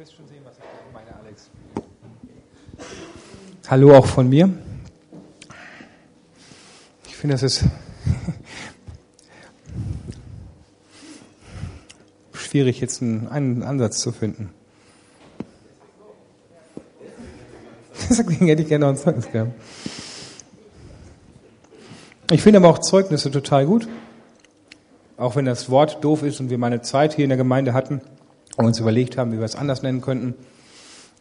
wirst schon sehen, was ich meine, Alex. Hallo auch von mir. Ich finde, das ist schwierig, jetzt einen, Ansatz zu finden. Deswegen hätte ich gerne noch ein Zeugnis gehabt. Ich finde aber auch Zeugnisse total gut. Auch wenn das Wort doof ist und wir mal eine Zeit hier in der Gemeinde hatten und uns überlegt haben, wie wir es anders nennen könnten.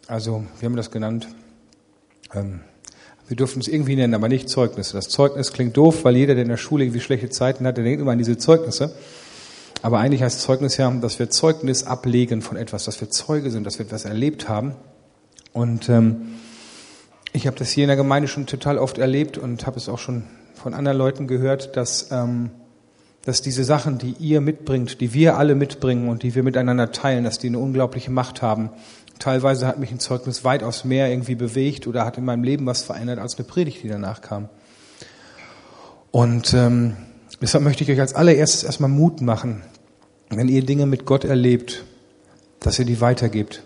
Also, wir haben das genannt. Ähm, wir durften es irgendwie nennen, aber nicht Zeugnisse. Das Zeugnis klingt doof, weil jeder, der in der Schule irgendwie schlechte Zeiten hat, der denkt immer an diese Zeugnisse. Aber eigentlich heißt Zeugnis ja, dass wir Zeugnis ablegen von etwas, dass wir Zeuge sind, dass wir etwas erlebt haben. Und ähm, ich habe das hier in der Gemeinde schon total oft erlebt und habe es auch schon von anderen Leuten gehört, dass, ähm, dass diese Sachen, die ihr mitbringt, die wir alle mitbringen und die wir miteinander teilen, dass die eine unglaubliche Macht haben. Teilweise hat mich ein Zeugnis weitaus mehr irgendwie bewegt oder hat in meinem Leben was verändert als eine Predigt, die danach kam. Und ähm, deshalb möchte ich euch als allererstes erstmal Mut machen, wenn ihr Dinge mit Gott erlebt, dass ihr die weitergebt.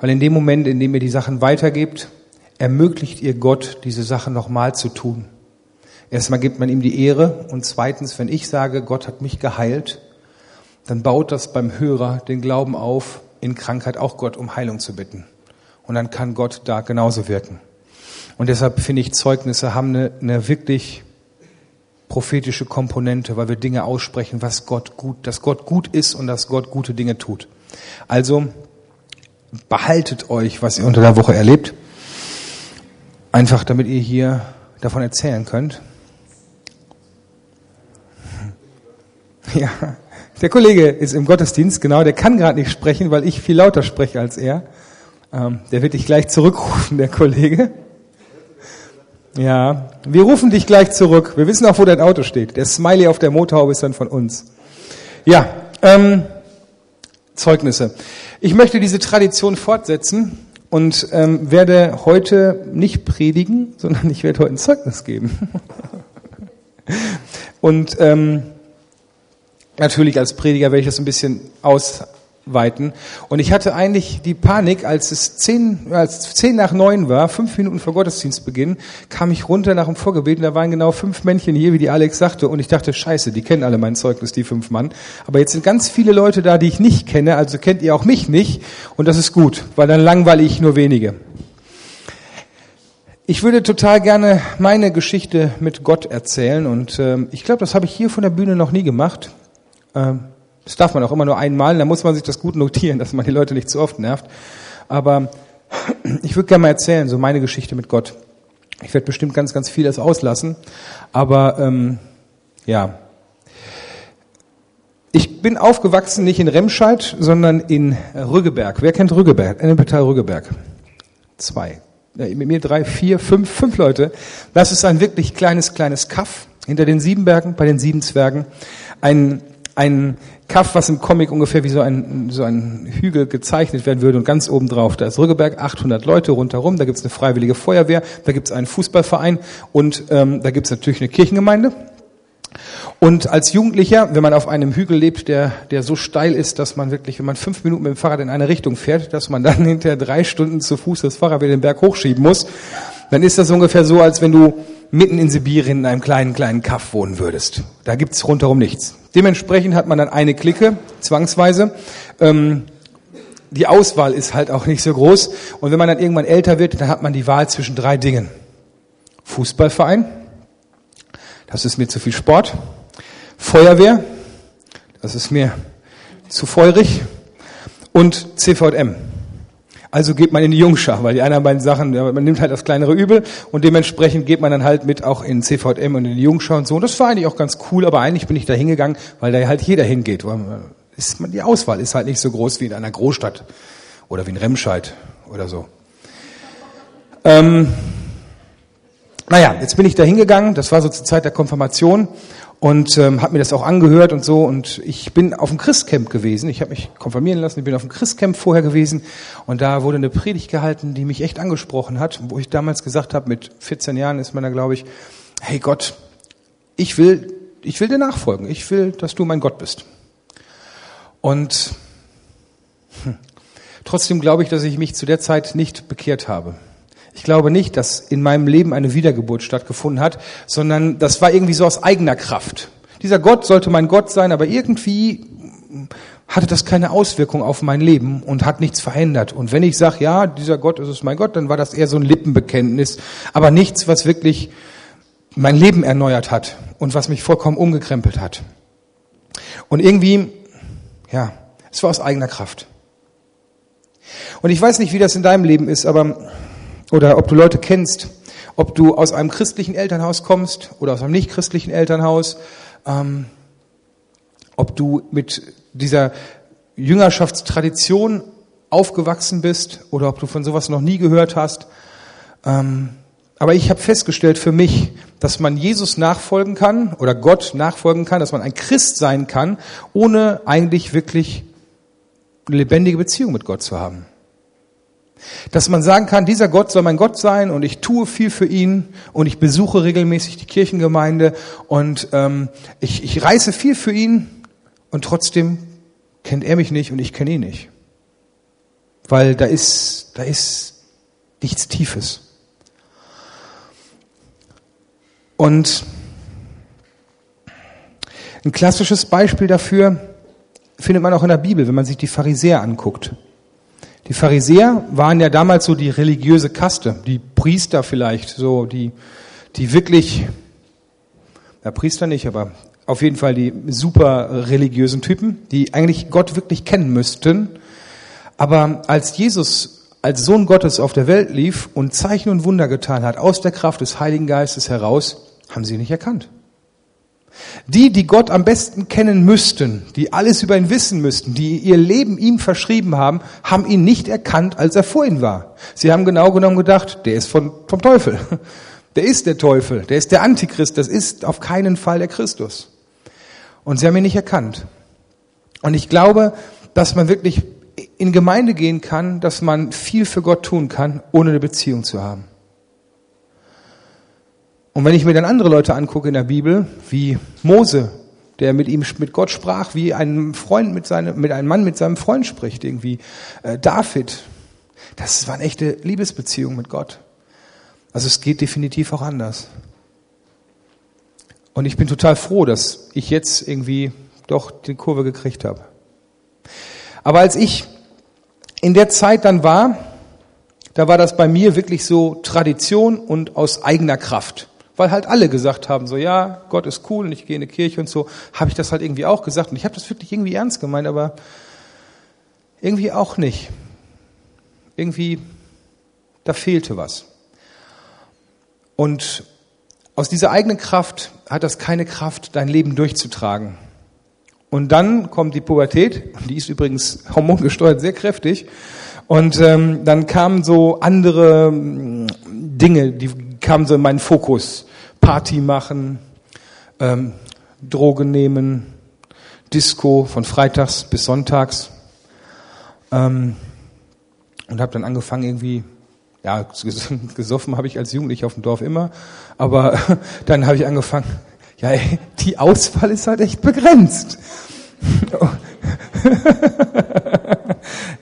Weil in dem Moment, in dem ihr die Sachen weitergebt, ermöglicht ihr Gott, diese Sachen nochmal zu tun. Erstmal gibt man ihm die Ehre und zweitens, wenn ich sage, Gott hat mich geheilt, dann baut das beim Hörer den Glauben auf, in Krankheit auch Gott um Heilung zu bitten. Und dann kann Gott da genauso wirken. Und deshalb finde ich, Zeugnisse haben eine, eine wirklich prophetische Komponente, weil wir Dinge aussprechen, was Gott gut, dass Gott gut ist und dass Gott gute Dinge tut. Also behaltet euch, was ihr unter der Woche erlebt. Einfach damit ihr hier davon erzählen könnt. Ja, der Kollege ist im Gottesdienst, genau, der kann gerade nicht sprechen, weil ich viel lauter spreche als er. Ähm, der wird dich gleich zurückrufen, der Kollege. Ja, wir rufen dich gleich zurück. Wir wissen auch, wo dein Auto steht. Der Smiley auf der Motorhaube ist dann von uns. Ja, ähm, Zeugnisse. Ich möchte diese Tradition fortsetzen und ähm, werde heute nicht predigen, sondern ich werde heute ein Zeugnis geben. und ähm, natürlich als Prediger werde ich das ein bisschen ausweiten. Und ich hatte eigentlich die Panik, als es zehn, als zehn nach neun war, fünf Minuten vor Gottesdienstbeginn, kam ich runter nach dem Vorgebeten, da waren genau fünf Männchen hier, wie die Alex sagte, und ich dachte, scheiße, die kennen alle mein Zeugnis, die fünf Mann. Aber jetzt sind ganz viele Leute da, die ich nicht kenne, also kennt ihr auch mich nicht, und das ist gut, weil dann langweile ich nur wenige. Ich würde total gerne meine Geschichte mit Gott erzählen und ähm, ich glaube, das habe ich hier von der Bühne noch nie gemacht. Ähm, das darf man auch immer nur einmal, da muss man sich das gut notieren, dass man die Leute nicht zu oft nervt. Aber ich würde gerne mal erzählen, so meine Geschichte mit Gott. Ich werde bestimmt ganz, ganz vieles auslassen, aber ähm, ja. Ich bin aufgewachsen nicht in Remscheid, sondern in Rüggeberg. Wer kennt Rüggeberg? Ennepetal Rüggeberg. Zwei. Ja, mit mir drei, vier, fünf, fünf Leute. Das ist ein wirklich kleines, kleines Kaff hinter den Siebenbergen, bei den Sieben Zwergen. Ein ein Kaff, was im Comic ungefähr wie so ein, so ein Hügel gezeichnet werden würde und ganz oben drauf, da ist Rüggeberg, 800 Leute rundherum, da gibt es eine freiwillige Feuerwehr, da gibt es einen Fußballverein und ähm, da gibt es natürlich eine Kirchengemeinde. Und als Jugendlicher, wenn man auf einem Hügel lebt, der, der so steil ist, dass man wirklich, wenn man fünf Minuten mit dem Fahrrad in eine Richtung fährt, dass man dann hinter drei Stunden zu Fuß das Fahrrad wieder den Berg hochschieben muss, dann ist das ungefähr so, als wenn du mitten in Sibirien in einem kleinen, kleinen Kaff wohnen würdest. Da gibt's rundherum nichts. Dementsprechend hat man dann eine Clique, zwangsweise. Ähm, die Auswahl ist halt auch nicht so groß. Und wenn man dann irgendwann älter wird, dann hat man die Wahl zwischen drei Dingen. Fußballverein, das ist mir zu viel Sport. Feuerwehr, das ist mir zu feurig. Und CVM, also geht man in die Jungschar, weil die anderen beiden Sachen, man nimmt halt das kleinere Übel und dementsprechend geht man dann halt mit auch in CVM und in die Jungschar und so. Und das war eigentlich auch ganz cool, aber eigentlich bin ich da hingegangen, weil da halt jeder hingeht. Ist, die Auswahl ist halt nicht so groß wie in einer Großstadt oder wie in Remscheid oder so. Ähm, naja, jetzt bin ich da hingegangen, das war so zur Zeit der Konfirmation und ähm, habe mir das auch angehört und so. Und ich bin auf dem Christcamp gewesen. Ich habe mich konfirmieren lassen. Ich bin auf dem Christcamp vorher gewesen und da wurde eine Predigt gehalten, die mich echt angesprochen hat, wo ich damals gesagt habe, mit 14 Jahren ist man da, glaube ich, hey Gott, ich will, ich will dir nachfolgen. Ich will, dass du mein Gott bist. Und hm, Trotzdem glaube ich, dass ich mich zu der Zeit nicht bekehrt habe. Ich glaube nicht, dass in meinem Leben eine Wiedergeburt stattgefunden hat, sondern das war irgendwie so aus eigener Kraft. Dieser Gott sollte mein Gott sein, aber irgendwie hatte das keine Auswirkung auf mein Leben und hat nichts verändert. Und wenn ich sage, ja, dieser Gott ist es mein Gott, dann war das eher so ein Lippenbekenntnis, aber nichts, was wirklich mein Leben erneuert hat und was mich vollkommen umgekrempelt hat. Und irgendwie, ja, es war aus eigener Kraft. Und ich weiß nicht, wie das in deinem Leben ist, aber, oder ob du Leute kennst, ob du aus einem christlichen Elternhaus kommst oder aus einem nicht christlichen Elternhaus, ähm, ob du mit dieser Jüngerschaftstradition aufgewachsen bist oder ob du von sowas noch nie gehört hast. Ähm, aber ich habe festgestellt für mich, dass man Jesus nachfolgen kann oder Gott nachfolgen kann, dass man ein Christ sein kann, ohne eigentlich wirklich eine lebendige Beziehung mit Gott zu haben. Dass man sagen kann, dieser Gott soll mein Gott sein und ich tue viel für ihn und ich besuche regelmäßig die Kirchengemeinde und ähm, ich, ich reiße viel für ihn und trotzdem kennt er mich nicht und ich kenne ihn nicht. Weil da ist, da ist nichts Tiefes. Und ein klassisches Beispiel dafür findet man auch in der Bibel, wenn man sich die Pharisäer anguckt. Die Pharisäer waren ja damals so die religiöse Kaste, die Priester vielleicht, so die, die wirklich, ja Priester nicht, aber auf jeden Fall die super religiösen Typen, die eigentlich Gott wirklich kennen müssten. Aber als Jesus als Sohn Gottes auf der Welt lief und Zeichen und Wunder getan hat, aus der Kraft des Heiligen Geistes heraus, haben sie nicht erkannt. Die, die Gott am besten kennen müssten, die alles über ihn wissen müssten, die ihr Leben ihm verschrieben haben, haben ihn nicht erkannt, als er vor ihnen war. Sie haben genau genommen gedacht, der ist von, vom Teufel. Der ist der Teufel, der ist der Antichrist, das ist auf keinen Fall der Christus. Und sie haben ihn nicht erkannt. Und ich glaube, dass man wirklich in Gemeinde gehen kann, dass man viel für Gott tun kann, ohne eine Beziehung zu haben. Und wenn ich mir dann andere Leute angucke in der Bibel, wie Mose, der mit ihm, mit Gott sprach, wie ein Freund mit seinem, mit einem Mann mit seinem Freund spricht, irgendwie, äh, David, das waren echte Liebesbeziehungen mit Gott. Also es geht definitiv auch anders. Und ich bin total froh, dass ich jetzt irgendwie doch die Kurve gekriegt habe. Aber als ich in der Zeit dann war, da war das bei mir wirklich so Tradition und aus eigener Kraft weil halt alle gesagt haben, so ja, Gott ist cool und ich gehe in die Kirche und so, habe ich das halt irgendwie auch gesagt. Und ich habe das wirklich irgendwie ernst gemeint, aber irgendwie auch nicht. Irgendwie, da fehlte was. Und aus dieser eigenen Kraft hat das keine Kraft, dein Leben durchzutragen. Und dann kommt die Pubertät, die ist übrigens hormongesteuert sehr kräftig. Und ähm, dann kamen so andere ähm, Dinge, die kamen so in meinen Fokus. Party machen, ähm, Drogen nehmen, Disco von freitags bis sonntags. Ähm, und habe dann angefangen irgendwie, ja, gesoffen habe ich als Jugendlicher auf dem Dorf immer, aber dann habe ich angefangen, ja, ey, die Auswahl ist halt echt begrenzt.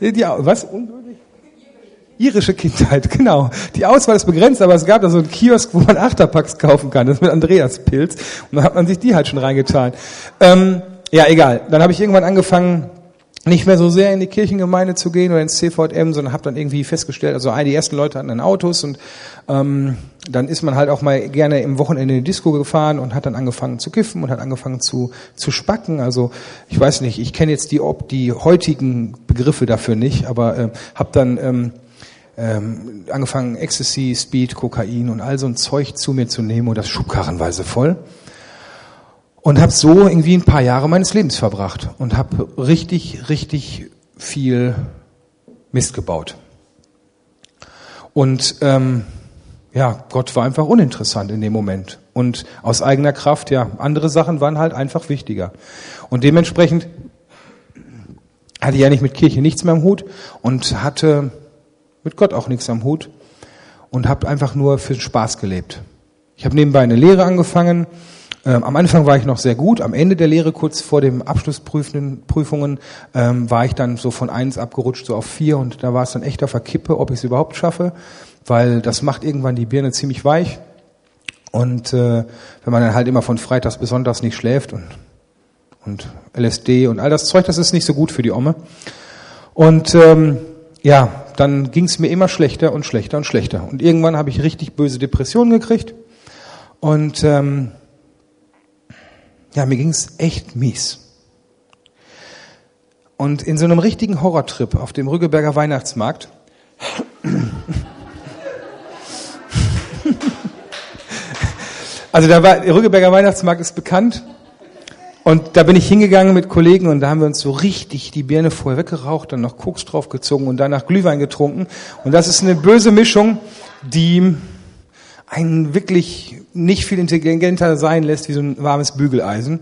die, was? Irische Kindheit, genau. Die Auswahl ist begrenzt, aber es gab da so einen Kiosk, wo man Achterpacks kaufen kann. Das ist mit Andreas Pilz. Und da hat man sich die halt schon reingetan. Ähm, ja, egal. Dann habe ich irgendwann angefangen, nicht mehr so sehr in die Kirchengemeinde zu gehen oder ins CVM, sondern habe dann irgendwie festgestellt, also die ersten Leute hatten dann Autos und ähm, dann ist man halt auch mal gerne im Wochenende in die Disco gefahren und hat dann angefangen zu kiffen und hat angefangen zu, zu spacken. Also ich weiß nicht, ich kenne jetzt die, ob die heutigen Begriffe dafür nicht, aber äh, habe dann ähm, ähm, angefangen, Ecstasy, Speed, Kokain und all so ein Zeug zu mir zu nehmen und das schubkarrenweise voll. Und habe so irgendwie ein paar Jahre meines Lebens verbracht und habe richtig, richtig viel Mist gebaut. Und ähm, ja, Gott war einfach uninteressant in dem Moment. Und aus eigener Kraft, ja, andere Sachen waren halt einfach wichtiger. Und dementsprechend hatte ich ja nicht mit Kirche nichts mehr im Hut und hatte mit Gott auch nichts am Hut und habe einfach nur für den Spaß gelebt. Ich habe nebenbei eine Lehre angefangen Ähm, am Anfang war ich noch sehr gut. Am Ende der Lehre, kurz vor dem Abschlussprüfungen, Prüfungen, ähm, war ich dann so von eins abgerutscht, so auf vier. Und da war es dann echt auf der Kippe, ob ich es überhaupt schaffe, weil das macht irgendwann die Birne ziemlich weich. Und äh, wenn man dann halt immer von Freitags Sonntags nicht schläft und, und LSD und all das Zeug, das ist nicht so gut für die Omme. Und ähm, ja, dann ging es mir immer schlechter und schlechter und schlechter. Und irgendwann habe ich richtig böse Depressionen gekriegt. Und ähm, ja, mir ging es echt mies. Und in so einem richtigen Horrortrip auf dem Rüggeberger Weihnachtsmarkt Also der Rüggeberger Weihnachtsmarkt ist bekannt. Und da bin ich hingegangen mit Kollegen und da haben wir uns so richtig die Birne vorher weggeraucht, dann noch Koks draufgezogen und danach Glühwein getrunken. Und das ist eine böse Mischung, die einen wirklich nicht viel intelligenter sein lässt wie so ein warmes Bügeleisen.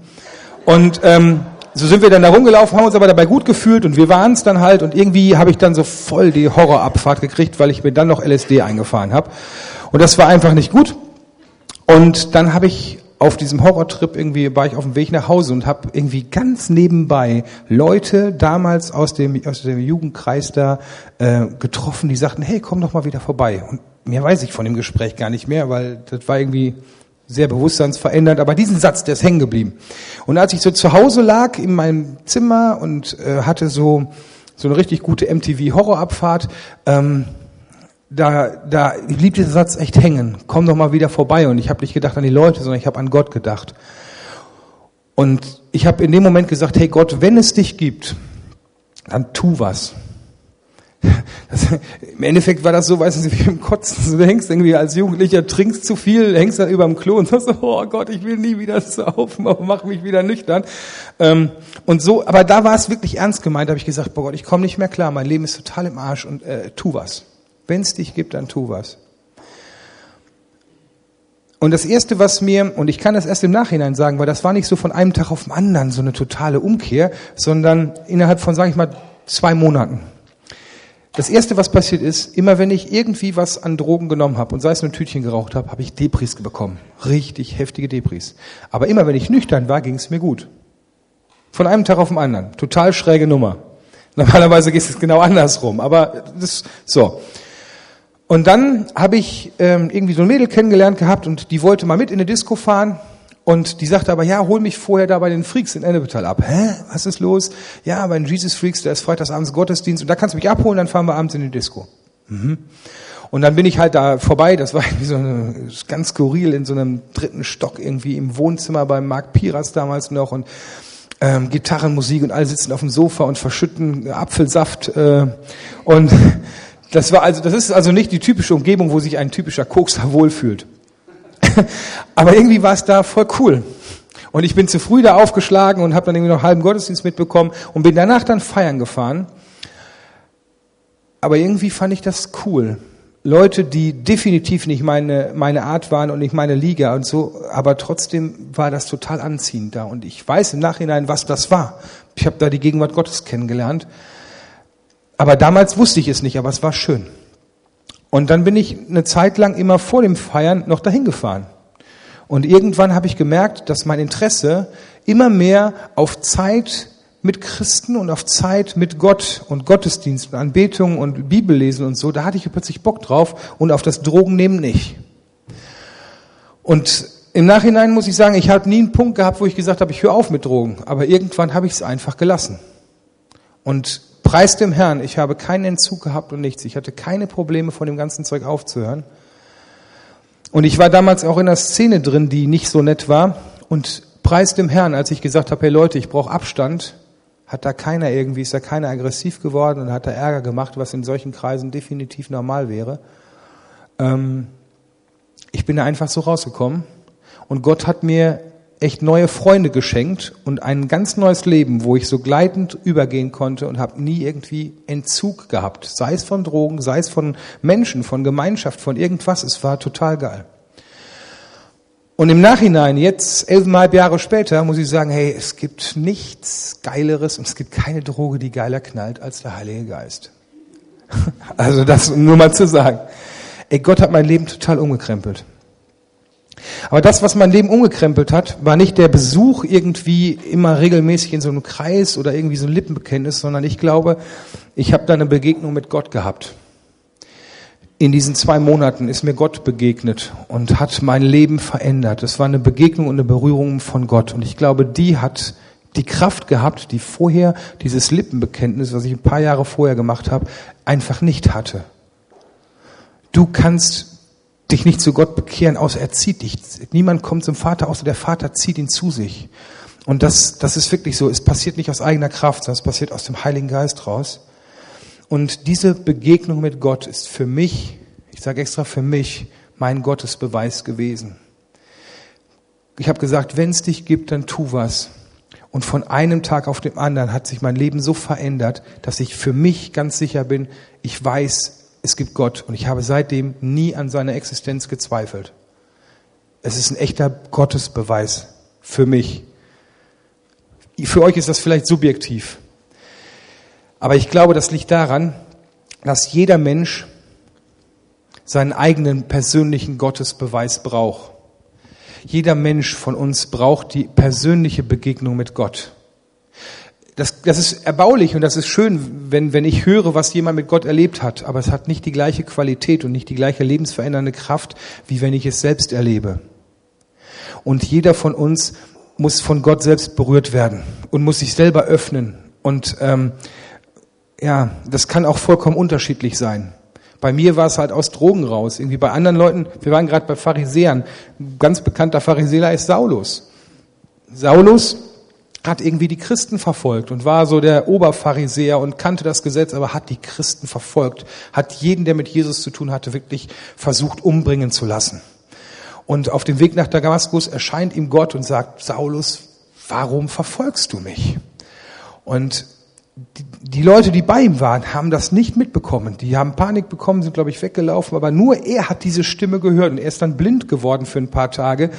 Und ähm, so sind wir dann da rumgelaufen, haben uns aber dabei gut gefühlt und wir waren es dann halt und irgendwie habe ich dann so voll die Horrorabfahrt gekriegt, weil ich mir dann noch LSD eingefahren habe. Und das war einfach nicht gut. Und dann habe ich auf diesem Horrortrip irgendwie war ich auf dem Weg nach Hause und habe irgendwie ganz nebenbei Leute damals aus dem aus dem Jugendkreis da äh, getroffen, die sagten, hey, komm doch mal wieder vorbei. Und mehr weiß ich von dem Gespräch gar nicht mehr, weil das war irgendwie sehr bewusstseinsverändernd, aber diesen Satz, der ist hängen geblieben. Und als ich so zu Hause lag in meinem Zimmer und äh, hatte so so eine richtig gute MTV Horrorabfahrt, ähm, da, da blieb dieser Satz echt hängen. Komm doch mal wieder vorbei. Und ich habe nicht gedacht an die Leute, sondern ich habe an Gott gedacht. Und ich habe in dem Moment gesagt, hey Gott, wenn es dich gibt, dann tu was. Das, Im Endeffekt war das so, weißt du, wie im Kotzen. Du hängst irgendwie als Jugendlicher, trinkst zu viel, hängst dann über dem Klo und sagst so, oh Gott, ich will nie wieder saufen, aber mach mich wieder nüchtern. Ähm, und so, aber da war es wirklich ernst gemeint, da habe ich gesagt, boah Gott, ich komme nicht mehr klar, mein Leben ist total im Arsch und äh, tu was. Wenn es dich gibt, dann tu was. Und das erste, was mir, und ich kann das erst im Nachhinein sagen, weil das war nicht so von einem Tag auf den anderen so eine totale Umkehr, sondern innerhalb von, sage ich mal, zwei Monaten. Das erste, was passiert ist, immer wenn ich irgendwie was an Drogen genommen habe und sei es nur ein Tütchen geraucht habe, habe ich Depris bekommen. Richtig heftige Depris. Aber immer wenn ich nüchtern war, ging es mir gut. Von einem Tag auf den anderen. Total schräge Nummer. Normalerweise geht es genau andersrum. Aber das, so. Und dann habe ich ähm, irgendwie so ein Mädel kennengelernt gehabt und die wollte mal mit in eine Disco fahren. Und die sagte aber, ja, hol mich vorher da bei den Freaks in Ennepetal ab. Hä? Was ist los? Ja, bei den Jesus Freaks, da ist freitagsabends Gottesdienst und da kannst du mich abholen, dann fahren wir abends in die Disco. Mhm. Und dann bin ich halt da vorbei, das war irgendwie so eine, ganz skurril in so einem dritten Stock irgendwie im Wohnzimmer beim Marc Piras damals noch und ähm, Gitarrenmusik und alle sitzen auf dem Sofa und verschütten Apfelsaft äh, und das war also, das ist also nicht die typische Umgebung, wo sich ein typischer Kokser wohlfühlt. Aber irgendwie war es da voll cool. Und ich bin zu früh da aufgeschlagen und habe dann irgendwie noch halben Gottesdienst mitbekommen und bin danach dann feiern gefahren. Aber irgendwie fand ich das cool. Leute, die definitiv nicht meine, meine Art waren und nicht meine Liga und so, aber trotzdem war das total anziehend da. Und ich weiß im Nachhinein, was das war. Ich habe da die Gegenwart Gottes kennengelernt. Aber damals wusste ich es nicht, aber es war schön. Und dann bin ich eine Zeit lang immer vor dem Feiern noch dahin gefahren. Und irgendwann habe ich gemerkt, dass mein Interesse immer mehr auf Zeit mit Christen und auf Zeit mit Gott und Gottesdienst und Anbetung und Bibellesen und so, da hatte ich plötzlich Bock drauf und auf das Drogennehmen nicht. Und im Nachhinein muss ich sagen, ich habe nie einen Punkt gehabt, wo ich gesagt habe, ich höre auf mit Drogen. Aber irgendwann habe ich es einfach gelassen. Und Preis dem Herrn, ich habe keinen Entzug gehabt und nichts. Ich hatte keine Probleme, von dem ganzen Zeug aufzuhören. Und ich war damals auch in einer Szene drin, die nicht so nett war. Und preis dem Herrn, als ich gesagt habe, hey Leute, ich brauche Abstand, hat da keiner irgendwie, ist da keiner aggressiv geworden und hat da Ärger gemacht, was in solchen Kreisen definitiv normal wäre. Ähm, ich bin da einfach so rausgekommen. Und Gott hat mir echt neue Freunde geschenkt und ein ganz neues Leben, wo ich so gleitend übergehen konnte und habe nie irgendwie Entzug gehabt. Sei es von Drogen, sei es von Menschen, von Gemeinschaft, von irgendwas. Es war total geil. Und im Nachhinein, jetzt elfeinhalb Jahre später, muss ich sagen, hey, es gibt nichts Geileres und es gibt keine Droge, die geiler knallt als der Heilige Geist. Also das nur mal zu sagen. Ey, Gott hat mein Leben total umgekrempelt. Aber das, was mein Leben umgekrempelt hat, war nicht der Besuch irgendwie immer regelmäßig in so einem Kreis oder irgendwie so ein Lippenbekenntnis, sondern ich glaube, ich habe da eine Begegnung mit Gott gehabt. In diesen zwei Monaten ist mir Gott begegnet und hat mein Leben verändert. Es war eine Begegnung und eine Berührung von Gott. Und ich glaube, die hat die Kraft gehabt, die vorher dieses Lippenbekenntnis, was ich ein paar Jahre vorher gemacht habe, einfach nicht hatte. Du kannst dich nicht zu Gott bekehren, außer er zieht dich. Niemand kommt zum Vater, außer der Vater zieht ihn zu sich. Und das, das ist wirklich so. Es passiert nicht aus eigener Kraft, sondern es passiert aus dem Heiligen Geist raus. Und diese Begegnung mit Gott ist für mich, ich sage extra für mich, mein Gottesbeweis gewesen. Ich habe gesagt, wenn es dich gibt, dann tu was. Und von einem Tag auf den anderen hat sich mein Leben so verändert, dass ich für mich ganz sicher bin, ich weiß, es gibt Gott und ich habe seitdem nie an seiner Existenz gezweifelt. Es ist ein echter Gottesbeweis für mich. Für euch ist das vielleicht subjektiv. Aber ich glaube, das liegt daran, dass jeder Mensch seinen eigenen persönlichen Gottesbeweis braucht. Jeder Mensch von uns braucht die persönliche Begegnung mit Gott. Das, das ist erbaulich und das ist schön, wenn, wenn ich höre, was jemand mit Gott erlebt hat. Aber es hat nicht die gleiche Qualität und nicht die gleiche lebensverändernde Kraft, wie wenn ich es selbst erlebe. Und jeder von uns muss von Gott selbst berührt werden und muss sich selber öffnen. Und ähm, ja, das kann auch vollkommen unterschiedlich sein. Bei mir war es halt aus Drogen raus. Irgendwie bei anderen Leuten, wir waren gerade bei Pharisäern. Ein ganz bekannter Pharisäer ist Saulus. Saulus hat irgendwie die Christen verfolgt und war so der Oberpharisäer und kannte das Gesetz, aber hat die Christen verfolgt, hat jeden, der mit Jesus zu tun hatte, wirklich versucht umbringen zu lassen. Und auf dem Weg nach Damaskus erscheint ihm Gott und sagt, Saulus, warum verfolgst du mich? Und die Leute, die bei ihm waren, haben das nicht mitbekommen. Die haben Panik bekommen, sind, glaube ich, weggelaufen, aber nur er hat diese Stimme gehört und er ist dann blind geworden für ein paar Tage.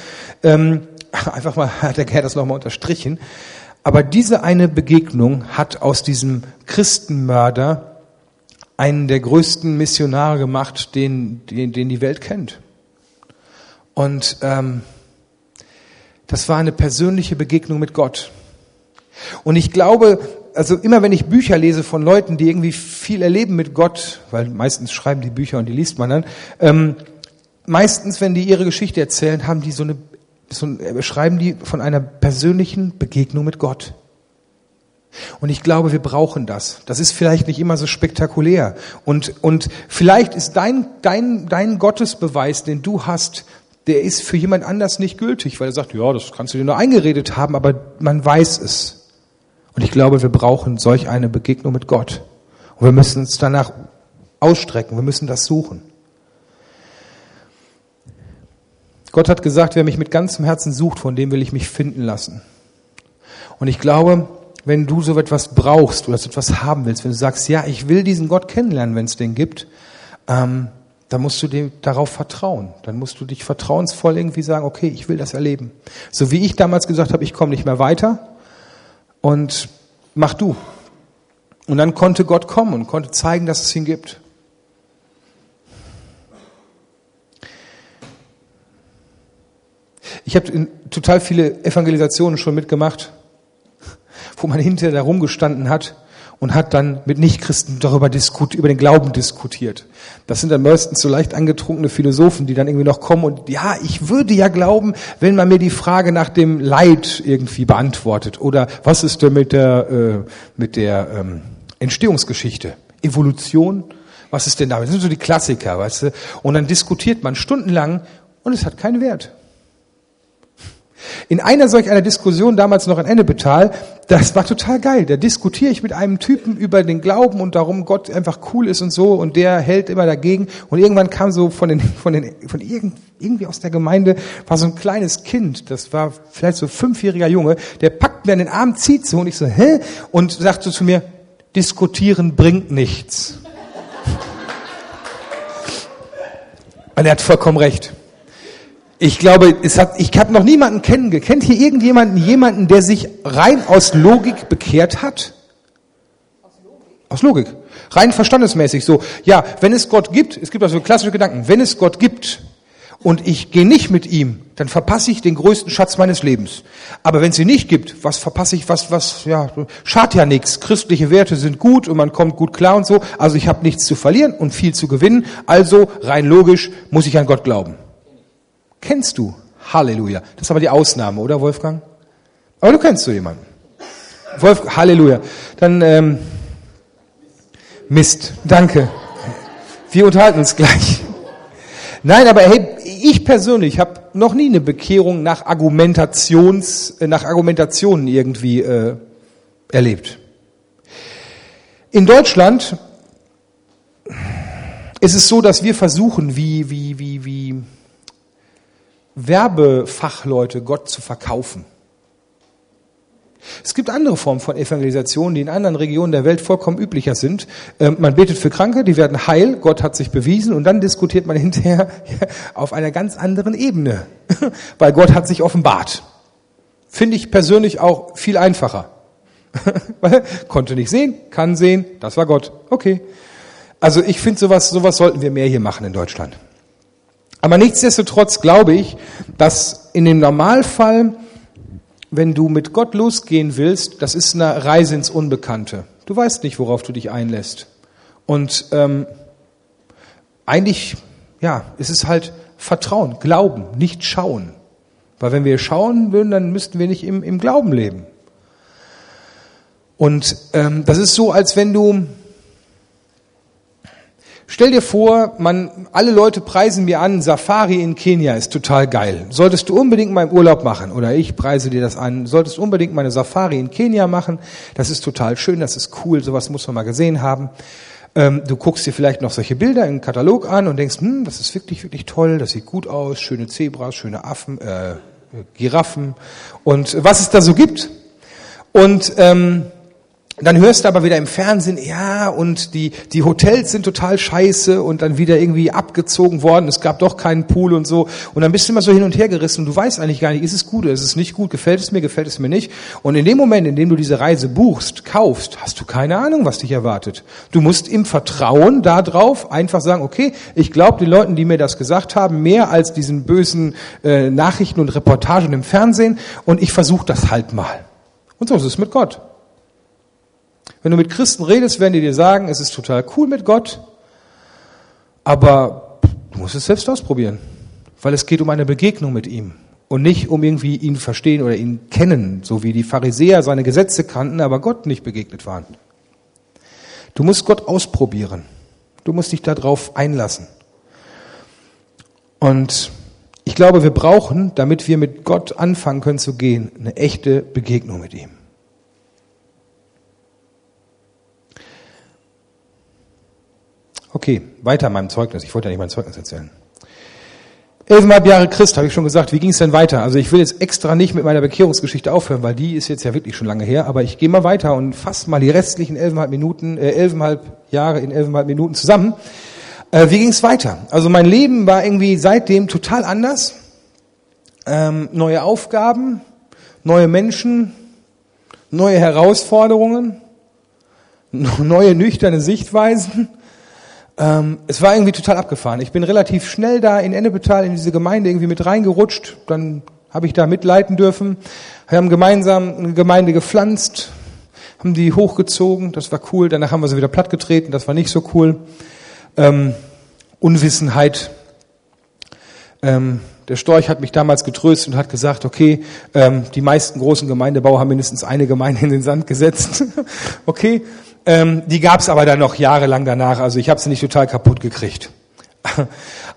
Ähm, einfach mal hat der Herr das nochmal unterstrichen. Aber diese eine Begegnung hat aus diesem Christenmörder einen der größten Missionare gemacht, den, den, den die Welt kennt. Und ähm, das war eine persönliche Begegnung mit Gott. Und ich glaube, also immer wenn ich Bücher lese von Leuten, die irgendwie viel erleben mit Gott, weil meistens schreiben die Bücher und die liest man dann, ähm, meistens, wenn die ihre Geschichte erzählen, haben die so eine beschreiben die von einer persönlichen Begegnung mit Gott. Und ich glaube, wir brauchen das. Das ist vielleicht nicht immer so spektakulär. Und, und vielleicht ist dein, dein, dein Gottesbeweis, den du hast, der ist für jemand anders nicht gültig, weil er sagt, ja, das kannst du dir nur eingeredet haben, aber man weiß es. Und ich glaube, wir brauchen solch eine Begegnung mit Gott. Und wir müssen uns danach ausstrecken. Wir müssen das suchen. Gott hat gesagt, wer mich mit ganzem Herzen sucht, von dem will ich mich finden lassen. Und ich glaube, wenn du so etwas brauchst oder so etwas haben willst, wenn du sagst, ja, ich will diesen Gott kennenlernen, wenn es den gibt, ähm, dann musst du dem darauf vertrauen. Dann musst du dich vertrauensvoll irgendwie sagen, okay, ich will das erleben. So wie ich damals gesagt habe, ich komme nicht mehr weiter und mach du. Und dann konnte Gott kommen und konnte zeigen, dass es ihn gibt. Ich habe total viele Evangelisationen schon mitgemacht, wo man hinterher da rumgestanden hat und hat dann mit Nichtchristen darüber diskutiert, über den Glauben diskutiert. Das sind dann meistens so leicht angetrunkene Philosophen, die dann irgendwie noch kommen und ja, ich würde ja glauben, wenn man mir die Frage nach dem Leid irgendwie beantwortet oder was ist denn mit der äh, mit der ähm, Entstehungsgeschichte, Evolution, was ist denn da? Das sind so die Klassiker, weißt du? Und dann diskutiert man stundenlang und es hat keinen Wert. In einer solch einer Diskussion damals noch in Ennepetal, das war total geil. Da diskutiere ich mit einem Typen über den Glauben und darum Gott einfach cool ist und so und der hält immer dagegen und irgendwann kam so von den von den von irgend, irgendwie aus der Gemeinde war so ein kleines Kind, das war vielleicht so fünfjähriger Junge, der packt mir an den Arm, zieht so und ich so hä und sagt so zu mir, diskutieren bringt nichts. Und er hat vollkommen recht. Ich glaube, es hat, ich habe noch niemanden kennengelernt. Kennt hier irgendjemanden, jemanden, der sich rein aus Logik bekehrt hat? Aus Logik? Rein verstandesmäßig so. Ja, wenn es Gott gibt, es gibt also klassische Gedanken, wenn es Gott gibt und ich gehe nicht mit ihm, dann verpasse ich den größten Schatz meines Lebens. Aber wenn es sie nicht gibt, was verpasse ich, was, was, ja, schadet ja nichts. Christliche Werte sind gut und man kommt gut klar und so. Also ich habe nichts zu verlieren und viel zu gewinnen. Also rein logisch muss ich an Gott glauben. Kennst du? Halleluja. Das ist aber die Ausnahme, oder Wolfgang? Aber du kennst so jemanden. Wolf, Halleluja. Dann ähm, Mist. Danke. Wir unterhalten uns gleich. Nein, aber hey, ich persönlich habe noch nie eine Bekehrung nach Argumentations, äh, nach Argumentationen irgendwie äh, erlebt. In Deutschland ist es so, dass wir versuchen, wie, wie, wie, wie Werbefachleute Gott zu verkaufen. Es gibt andere Formen von Evangelisation, die in anderen Regionen der Welt vollkommen üblicher sind. Ähm, man betet für Kranke, die werden heil, Gott hat sich bewiesen und dann diskutiert man hinterher auf einer ganz anderen Ebene, weil Gott hat sich offenbart. Finde ich persönlich auch viel einfacher. konnte nicht sehen, kann sehen, das war Gott. Okay. Also ich finde sowas, sowas sollten wir mehr hier machen in Deutschland. Aber nichtsdestotrotz glaube ich, dass in dem Normalfall wenn du mit Gott losgehen willst, das ist eine Reise ins Unbekannte. Du weißt nicht, worauf du dich einlässt. Und ähm, eigentlich, ja, es ist halt Vertrauen, Glauben, nicht schauen. Weil wenn wir schauen würden, dann müssten wir nicht im, im Glauben leben. Und ähm, das ist so, als wenn du Stell dir vor, man, alle Leute preisen mir an, Safari in Kenia ist total geil. Solltest du unbedingt mal im Urlaub machen, oder ich preise dir das an, solltest unbedingt mal eine Safari in Kenia machen. Das ist total schön, das ist cool, sowas muss man mal gesehen haben. Ähm, du guckst dir vielleicht noch solche Bilder im Katalog an und denkst, hm, das ist wirklich, wirklich toll, das sieht gut aus, schöne Zebras, schöne Affen, äh, Giraffen und was es da so gibt. Und ähm, dann hörst du aber wieder im Fernsehen, ja, und die, die Hotels sind total scheiße und dann wieder irgendwie abgezogen worden, es gab doch keinen Pool und so. Und dann bist du immer so hin und her gerissen und du weißt eigentlich gar nicht, ist es gut oder ist es nicht gut, gefällt es mir, gefällt es mir nicht. Und in dem Moment, in dem du diese Reise buchst, kaufst, hast du keine Ahnung, was dich erwartet. Du musst im Vertrauen darauf einfach sagen, okay, ich glaube den Leuten, die mir das gesagt haben, mehr als diesen bösen äh, Nachrichten und Reportagen im Fernsehen und ich versuche das halt mal. Und so ist es mit Gott. Wenn du mit Christen redest, werden die dir sagen, es ist total cool mit Gott, aber du musst es selbst ausprobieren, weil es geht um eine Begegnung mit ihm und nicht um irgendwie ihn verstehen oder ihn kennen, so wie die Pharisäer seine Gesetze kannten, aber Gott nicht begegnet waren. Du musst Gott ausprobieren. Du musst dich darauf einlassen. Und ich glaube, wir brauchen, damit wir mit Gott anfangen können zu gehen, eine echte Begegnung mit ihm. Okay, weiter in meinem Zeugnis. Ich wollte ja nicht mein Zeugnis erzählen. Elfeinhalb Jahre Christ, habe ich schon gesagt. Wie ging es denn weiter? Also ich will jetzt extra nicht mit meiner Bekehrungsgeschichte aufhören, weil die ist jetzt ja wirklich schon lange her. Aber ich gehe mal weiter und fasse mal die restlichen elfeinhalb Minuten, äh, elfeinhalb Jahre in elfeinhalb Minuten zusammen. Äh, wie ging es weiter? Also mein Leben war irgendwie seitdem total anders. Ähm, neue Aufgaben, neue Menschen, neue Herausforderungen, neue nüchterne Sichtweisen ähm, es war irgendwie total abgefahren. Ich bin relativ schnell da in Ennepetal in diese Gemeinde irgendwie mit reingerutscht. Dann habe ich da mitleiten dürfen. Wir haben gemeinsam eine Gemeinde gepflanzt, haben die hochgezogen. Das war cool. Danach haben wir sie wieder plattgetreten. Das war nicht so cool. Ähm, Unwissenheit. Ähm, der Storch hat mich damals getröstet und hat gesagt, okay, ähm, die meisten großen Gemeindebauer haben mindestens eine Gemeinde in den Sand gesetzt. okay, ähm, die gab es aber dann noch jahrelang danach. Also ich habe sie nicht total kaputt gekriegt.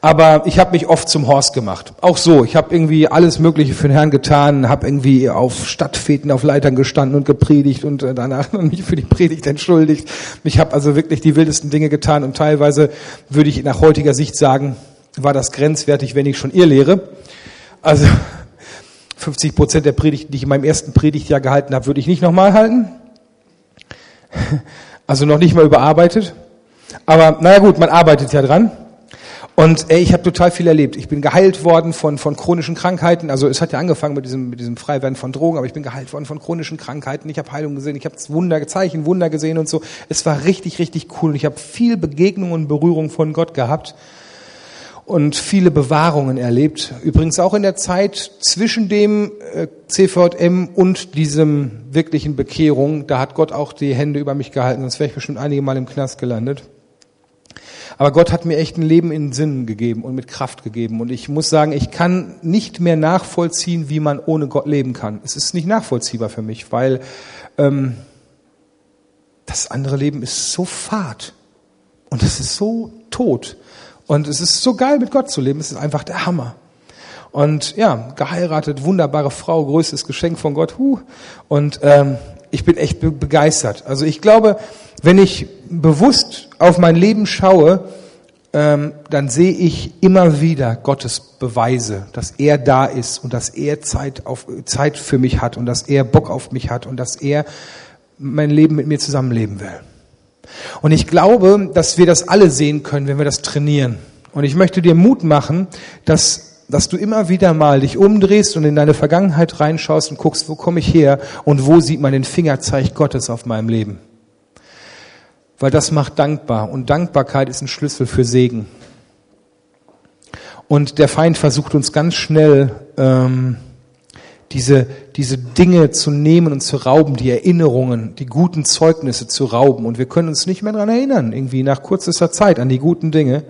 Aber ich habe mich oft zum Horst gemacht. Auch so. Ich habe irgendwie alles Mögliche für den Herrn getan, habe irgendwie auf Stadtfäden, auf Leitern gestanden und gepredigt und äh, danach mich für die Predigt entschuldigt. Ich habe also wirklich die wildesten Dinge getan und teilweise würde ich nach heutiger Sicht sagen, war das grenzwertig, wenn ich schon ihr lehre. Also 50 Prozent der Predigten, die ich in meinem ersten Predigtjahr gehalten habe, würde ich nicht nochmal halten. Also noch nicht mal überarbeitet. Aber naja gut, man arbeitet ja dran. Und ey, ich habe total viel erlebt. Ich bin geheilt worden von, von chronischen Krankheiten. Also es hat ja angefangen mit diesem, mit diesem Freiwerden von Drogen, aber ich bin geheilt worden von chronischen Krankheiten. Ich habe Heilung gesehen, ich habe Wunder, Zeichen, Wunder gesehen und so. Es war richtig, richtig cool. Und ich habe viel Begegnung und Berührung von Gott gehabt. Und viele Bewahrungen erlebt. Übrigens auch in der Zeit zwischen dem äh, CVM und diesem wirklichen Bekehrung. Da hat Gott auch die Hände über mich gehalten, sonst wäre ich bestimmt einige Mal im Knast gelandet. Aber Gott hat mir echt ein Leben in Sinn gegeben und mit Kraft gegeben. Und ich muss sagen, ich kann nicht mehr nachvollziehen, wie man ohne Gott leben kann. Es ist nicht nachvollziehbar für mich, weil ähm, das andere Leben ist so fad und es ist so tot. Und es ist so geil, mit Gott zu leben. Es ist einfach der Hammer. Und ja, geheiratet, wunderbare Frau, größtes Geschenk von Gott. Huh. Und ähm, ich bin echt begeistert. Also ich glaube, wenn ich bewusst auf mein Leben schaue, ähm, dann sehe ich immer wieder Gottes Beweise, dass er da ist und dass er Zeit, auf, Zeit für mich hat und dass er Bock auf mich hat und dass er mein Leben mit mir zusammenleben will. Und ich glaube, dass wir das alle sehen können, wenn wir das trainieren. Und ich möchte dir Mut machen, dass, dass du immer wieder mal dich umdrehst und in deine Vergangenheit reinschaust und guckst, wo komme ich her und wo sieht man den Fingerzeig Gottes auf meinem Leben. Weil das macht dankbar und Dankbarkeit ist ein Schlüssel für Segen. Und der Feind versucht uns ganz schnell, ähm, diese, diese Dinge zu nehmen und zu rauben, die Erinnerungen, die guten Zeugnisse zu rauben. Und wir können uns nicht mehr dran erinnern, irgendwie nach kürzester Zeit an die guten Dinge.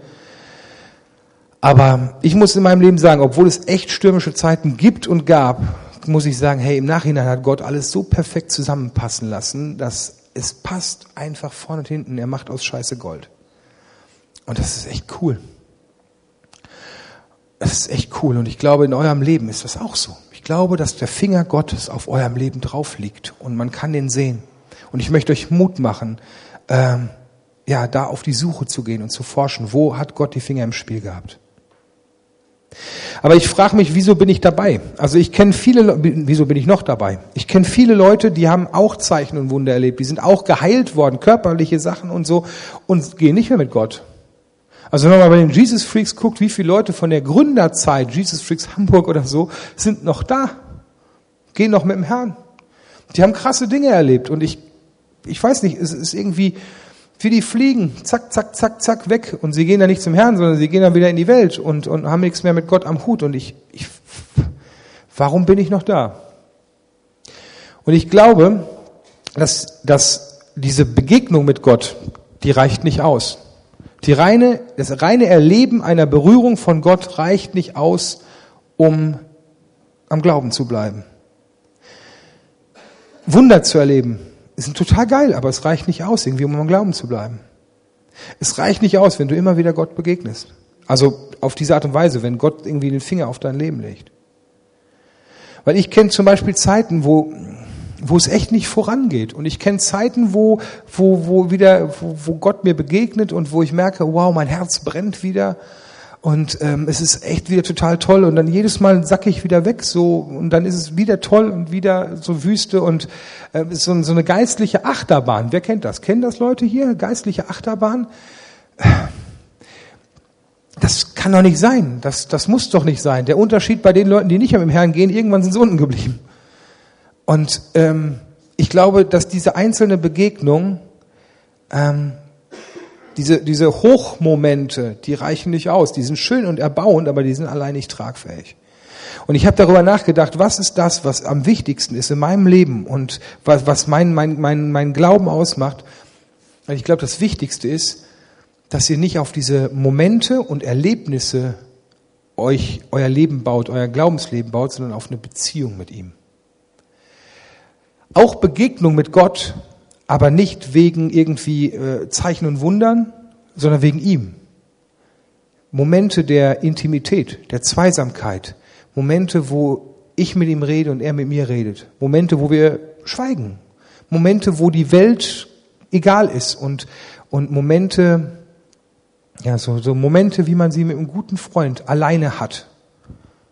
Aber ich muss in meinem Leben sagen, obwohl es echt stürmische Zeiten gibt und gab, muss ich sagen, hey, im Nachhinein hat Gott alles so perfekt zusammenpassen lassen, dass es passt einfach vorne und hinten. Er macht aus Scheiße Gold. Und das ist echt cool. Das ist echt cool. Und ich glaube, in eurem Leben ist das auch so. Ich glaube, dass der Finger Gottes auf eurem Leben drauf liegt und man kann den sehen. Und ich möchte euch Mut machen, ähm, ja, da auf die Suche zu gehen und zu forschen. Wo hat Gott die Finger im Spiel gehabt? Aber ich frage mich, wieso bin ich dabei? Also ich kenne viele, wieso bin ich noch dabei? Ich kenne viele Leute, die haben auch Zeichen und Wunder erlebt, die sind auch geheilt worden, körperliche Sachen und so, und gehen nicht mehr mit Gott. Also wenn man bei den Jesus Freaks guckt, wie viele Leute von der Gründerzeit, Jesus Freaks Hamburg oder so, sind noch da, gehen noch mit dem Herrn. Die haben krasse Dinge erlebt und ich, ich weiß nicht, es ist irgendwie wie die fliegen, zack, zack, zack, zack, weg und sie gehen dann nicht zum Herrn, sondern sie gehen dann wieder in die Welt und, und haben nichts mehr mit Gott am Hut und ich, ich, warum bin ich noch da? Und ich glaube, dass, dass diese Begegnung mit Gott, die reicht nicht aus. Die reine, das reine Erleben einer Berührung von Gott reicht nicht aus, um am Glauben zu bleiben. Wunder zu erleben ist total geil, aber es reicht nicht aus, irgendwie, um am Glauben zu bleiben. Es reicht nicht aus, wenn du immer wieder Gott begegnest. Also auf diese Art und Weise, wenn Gott irgendwie den Finger auf dein Leben legt. Weil ich kenne zum Beispiel Zeiten, wo wo es echt nicht vorangeht. Und ich kenne Zeiten, wo, wo, wo wieder, wo, wo Gott mir begegnet und wo ich merke, wow, mein Herz brennt wieder. Und ähm, es ist echt wieder total toll. Und dann jedes Mal sacke ich wieder weg so und dann ist es wieder toll und wieder so Wüste und äh, so, so eine geistliche Achterbahn. Wer kennt das? Kennen das Leute hier? Geistliche Achterbahn? Das kann doch nicht sein. Das, das muss doch nicht sein. Der Unterschied bei den Leuten, die nicht mit dem Herrn gehen, irgendwann sind sie unten geblieben. Und ähm, ich glaube, dass diese einzelne Begegnung, ähm, diese, diese Hochmomente, die reichen nicht aus. Die sind schön und erbauend, aber die sind allein nicht tragfähig. Und ich habe darüber nachgedacht, was ist das, was am wichtigsten ist in meinem Leben und was, was mein, mein, mein, mein Glauben ausmacht. Und ich glaube, das Wichtigste ist, dass ihr nicht auf diese Momente und Erlebnisse euch euer Leben baut, euer Glaubensleben baut, sondern auf eine Beziehung mit ihm. Auch Begegnung mit Gott, aber nicht wegen irgendwie äh, Zeichen und Wundern, sondern wegen ihm. Momente der Intimität, der Zweisamkeit, Momente, wo ich mit ihm rede und er mit mir redet, Momente, wo wir schweigen, Momente, wo die Welt egal ist und, und Momente, ja, so, so Momente, wie man sie mit einem guten Freund alleine hat.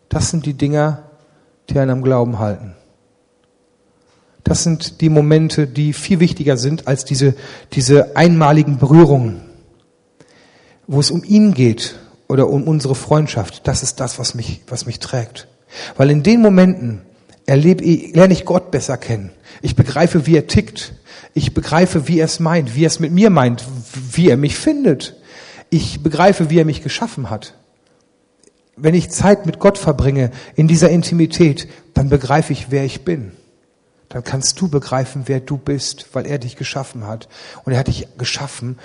Das sind die Dinger, die einen am Glauben halten. Das sind die Momente, die viel wichtiger sind als diese, diese einmaligen Berührungen, wo es um ihn geht oder um unsere Freundschaft. Das ist das, was mich, was mich trägt. Weil in den Momenten erlebe ich, lerne ich Gott besser kennen. Ich begreife, wie er tickt. Ich begreife, wie er es meint, wie er es mit mir meint, wie er mich findet. Ich begreife, wie er mich geschaffen hat. wenn ich Zeit mit Gott verbringe, in dieser Intimität, dann begreife ich, wer ich bin. Dann kannst du begreifen, wer du bist, weil er dich geschaffen hat. Und er hat dich geschaffen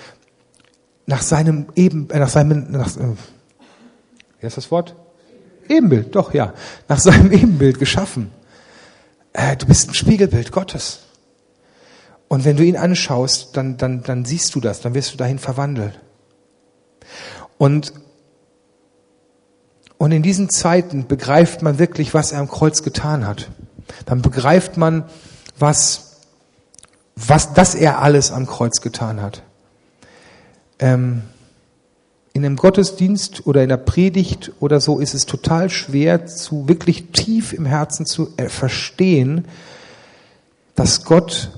nach seinem eben, äh, nach seinem, nach, äh, wie heißt das Wort? Ebenbild, doch, ja. Nach seinem Ebenbild geschaffen. Äh, du bist ein Spiegelbild Gottes. Und wenn du ihn anschaust, dann, dann, dann siehst du das, dann wirst du dahin verwandelt. Und, und in diesen Zeiten begreift man wirklich, was er am Kreuz getan hat. Dann begreift man, was, was, dass er alles am Kreuz getan hat. Ähm, in einem Gottesdienst oder in der Predigt oder so ist es total schwer zu wirklich tief im Herzen zu äh, verstehen, dass Gott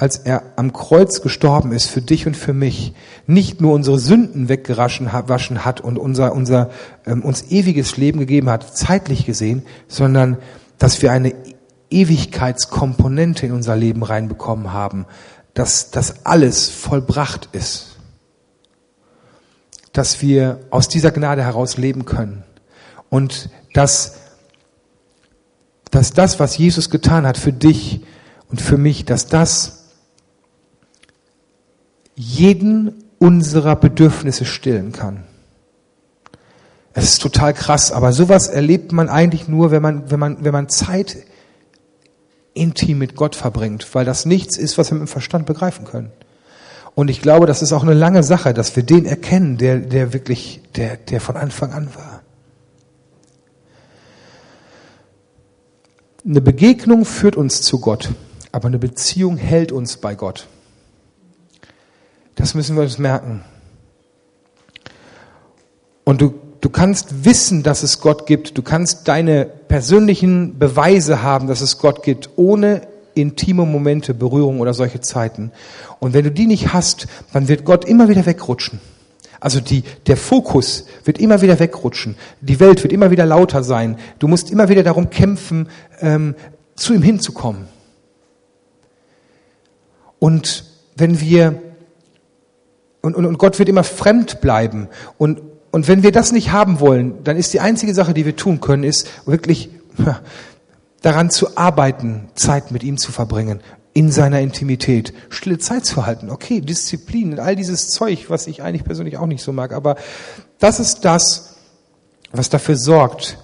als er am Kreuz gestorben ist für dich und für mich, nicht nur unsere Sünden weggewaschen hat und unser, unser, ähm, uns ewiges Leben gegeben hat, zeitlich gesehen, sondern dass wir eine Ewigkeitskomponente in unser Leben reinbekommen haben, dass das alles vollbracht ist, dass wir aus dieser Gnade heraus leben können und dass, dass das, was Jesus getan hat für dich und für mich, dass das jeden unserer Bedürfnisse stillen kann. Es ist total krass, aber sowas erlebt man eigentlich nur, wenn man, wenn man, wenn man Zeit intim mit Gott verbringt, weil das nichts ist, was wir mit dem Verstand begreifen können. Und ich glaube, das ist auch eine lange Sache, dass wir den erkennen, der, der wirklich, der, der von Anfang an war. Eine Begegnung führt uns zu Gott, aber eine Beziehung hält uns bei Gott. Das müssen wir uns merken. Und du, du kannst wissen, dass es Gott gibt. Du kannst deine persönlichen Beweise haben, dass es Gott gibt, ohne intime Momente, Berührung oder solche Zeiten. Und wenn du die nicht hast, dann wird Gott immer wieder wegrutschen. Also die, der Fokus wird immer wieder wegrutschen. Die Welt wird immer wieder lauter sein. Du musst immer wieder darum kämpfen, ähm, zu ihm hinzukommen. Und wenn wir und, und, und Gott wird immer fremd bleiben. Und, und wenn wir das nicht haben wollen, dann ist die einzige Sache, die wir tun können, ist wirklich daran zu arbeiten, Zeit mit ihm zu verbringen, in seiner Intimität, stille Zeit zu halten. Okay, Disziplin und all dieses Zeug, was ich eigentlich persönlich auch nicht so mag. Aber das ist das, was dafür sorgt,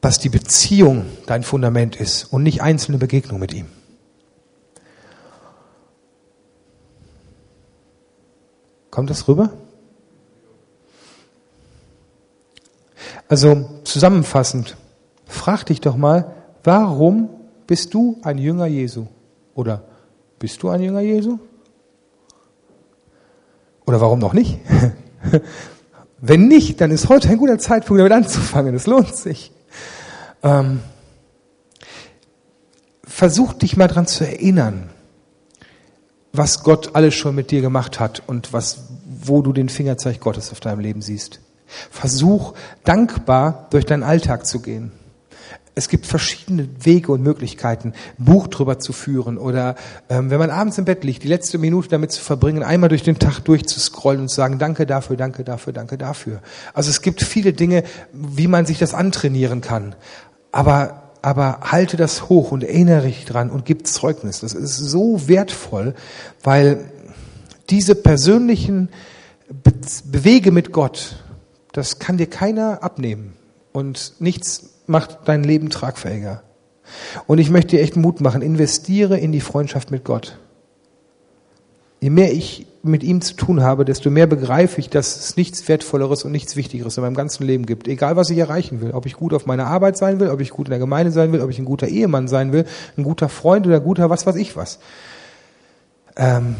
dass die Beziehung dein Fundament ist und nicht einzelne Begegnung mit ihm. Kommt das rüber? Also zusammenfassend, frag dich doch mal, warum bist du ein Jünger Jesu? Oder bist du ein Jünger Jesu? Oder warum noch nicht? Wenn nicht, dann ist heute ein guter Zeitpunkt, damit anzufangen. Es lohnt sich. Ähm, versuch dich mal dran zu erinnern was Gott alles schon mit dir gemacht hat und was, wo du den Fingerzeig Gottes auf deinem Leben siehst. Versuch dankbar durch deinen Alltag zu gehen. Es gibt verschiedene Wege und Möglichkeiten, Buch drüber zu führen oder ähm, wenn man abends im Bett liegt, die letzte Minute damit zu verbringen, einmal durch den Tag durchzuscrollen und zu sagen, danke dafür, danke dafür, danke dafür. Also es gibt viele Dinge, wie man sich das antrainieren kann. Aber aber halte das hoch und erinnere dich dran und gib Zeugnis. Das ist so wertvoll, weil diese persönlichen Be Bewege mit Gott, das kann dir keiner abnehmen und nichts macht dein Leben tragfähiger. Und ich möchte dir echt Mut machen, investiere in die Freundschaft mit Gott. Je mehr ich mit ihm zu tun habe, desto mehr begreife ich, dass es nichts Wertvolleres und nichts Wichtigeres in meinem ganzen Leben gibt. Egal, was ich erreichen will. Ob ich gut auf meiner Arbeit sein will, ob ich gut in der Gemeinde sein will, ob ich ein guter Ehemann sein will, ein guter Freund oder ein guter was weiß ich was. Ähm,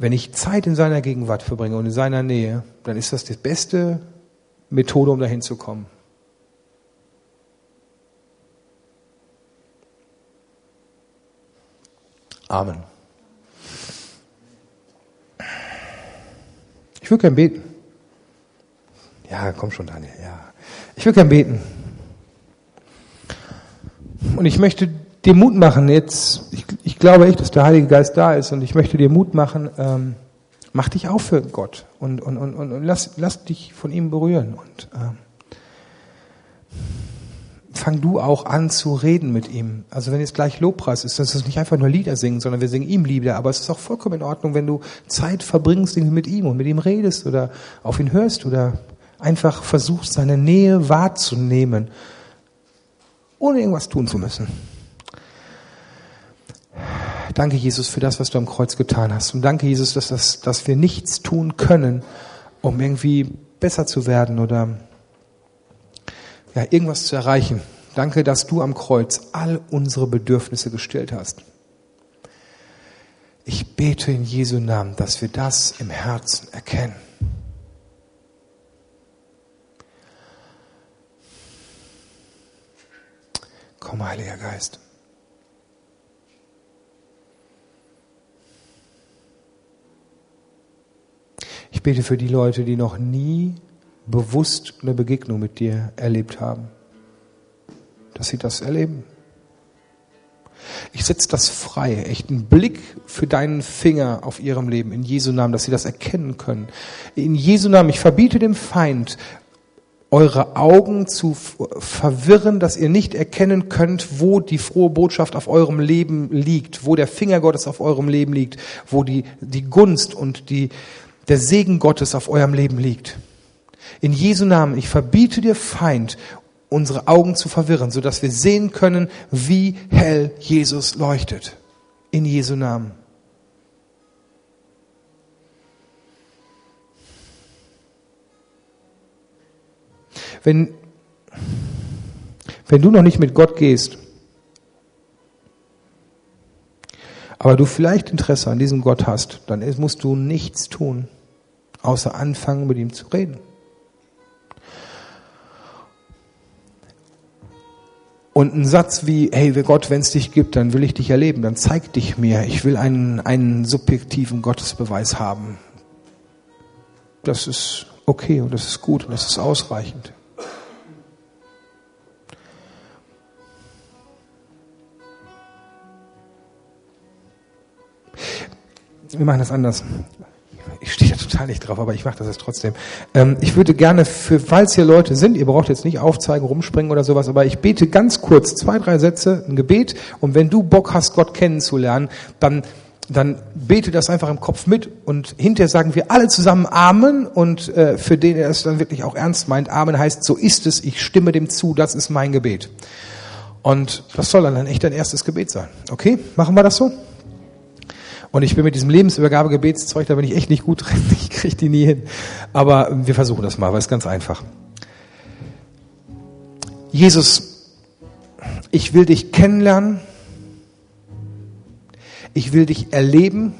wenn ich Zeit in seiner Gegenwart verbringe und in seiner Nähe, dann ist das die beste Methode, um dahin zu kommen. Amen. Ich will gern beten. Ja, komm schon, Daniel. Ja. Ich will gern beten. Und ich möchte dir Mut machen jetzt. Ich, ich glaube echt, dass der Heilige Geist da ist und ich möchte dir Mut machen, ähm, mach dich auf für Gott und, und, und, und lass, lass dich von ihm berühren und äh, fang du auch an zu reden mit ihm. Also wenn jetzt gleich Lobpreis ist, dann ist es nicht einfach nur Lieder singen, sondern wir singen ihm Lieder. Aber es ist auch vollkommen in Ordnung, wenn du Zeit verbringst mit ihm und mit ihm redest oder auf ihn hörst oder einfach versuchst, seine Nähe wahrzunehmen, ohne irgendwas tun zu müssen. Danke, Jesus, für das, was du am Kreuz getan hast. Und danke, Jesus, dass, das, dass wir nichts tun können, um irgendwie besser zu werden oder ja, irgendwas zu erreichen. Danke, dass du am Kreuz all unsere Bedürfnisse gestillt hast. Ich bete in Jesu Namen, dass wir das im Herzen erkennen. Komm, Heiliger Geist. Ich bete für die Leute, die noch nie bewusst eine Begegnung mit dir erlebt haben, dass sie das erleben. Ich setze das frei, echt einen Blick für deinen Finger auf ihrem Leben, in Jesu Namen, dass sie das erkennen können. In Jesu Namen, ich verbiete dem Feind, eure Augen zu verwirren, dass ihr nicht erkennen könnt, wo die frohe Botschaft auf eurem Leben liegt, wo der Finger Gottes auf eurem Leben liegt, wo die, die Gunst und die, der Segen Gottes auf eurem Leben liegt. In Jesu Namen, ich verbiete dir Feind, unsere Augen zu verwirren, sodass wir sehen können, wie hell Jesus leuchtet. In Jesu Namen. Wenn, wenn du noch nicht mit Gott gehst, aber du vielleicht Interesse an diesem Gott hast, dann musst du nichts tun, außer anfangen, mit ihm zu reden. Und ein Satz wie, hey Gott, wenn es dich gibt, dann will ich dich erleben, dann zeig dich mir, ich will einen, einen subjektiven Gottesbeweis haben. Das ist okay und das ist gut und das ist ausreichend. Wir machen das anders. Ich stehe da total nicht drauf, aber ich mache das jetzt trotzdem. Ähm, ich würde gerne, für, falls hier Leute sind, ihr braucht jetzt nicht aufzeigen, rumspringen oder sowas, aber ich bete ganz kurz zwei, drei Sätze, ein Gebet. Und wenn du Bock hast, Gott kennenzulernen, dann dann bete das einfach im Kopf mit und hinterher sagen wir alle zusammen Amen und äh, für den er es dann wirklich auch ernst meint, Amen heißt, so ist es, ich stimme dem zu, das ist mein Gebet. Und das soll dann echt dein erstes Gebet sein. Okay, machen wir das so? Und ich bin mit diesem Lebensübergabegebetszeug, da bin ich echt nicht gut drin. Ich kriege die nie hin. Aber wir versuchen das mal, weil es ganz einfach. Jesus, ich will dich kennenlernen. Ich will dich erleben.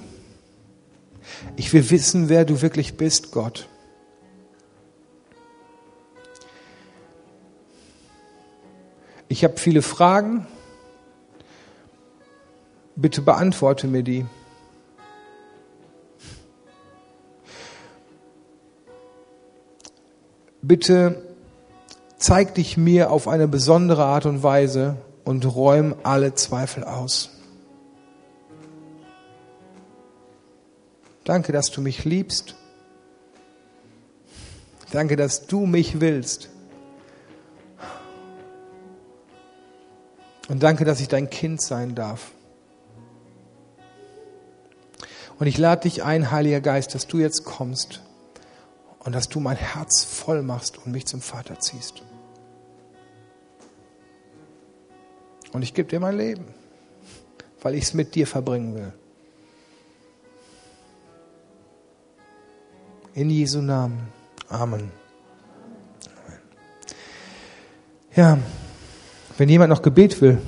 Ich will wissen, wer du wirklich bist, Gott. Ich habe viele Fragen. Bitte beantworte mir die. Bitte zeig dich mir auf eine besondere Art und Weise und räum alle Zweifel aus. Danke, dass du mich liebst. Danke, dass du mich willst. Und danke, dass ich dein Kind sein darf. Und ich lade dich ein, Heiliger Geist, dass du jetzt kommst und dass du mein Herz voll machst und mich zum Vater ziehst. Und ich gebe dir mein Leben, weil ich es mit dir verbringen will. In Jesu Namen. Amen. Ja, wenn jemand noch Gebet will.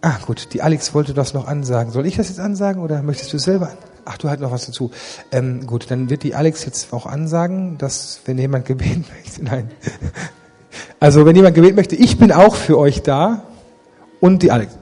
Ah, gut, die Alex wollte das noch ansagen. Soll ich das jetzt ansagen oder möchtest du es selber? Ach, du halt noch was dazu. Ähm, gut, dann wird die Alex jetzt auch ansagen, dass wenn jemand Gebet möchte, nein. Also wenn jemand Gebet möchte, ich bin auch für euch da und die Alex.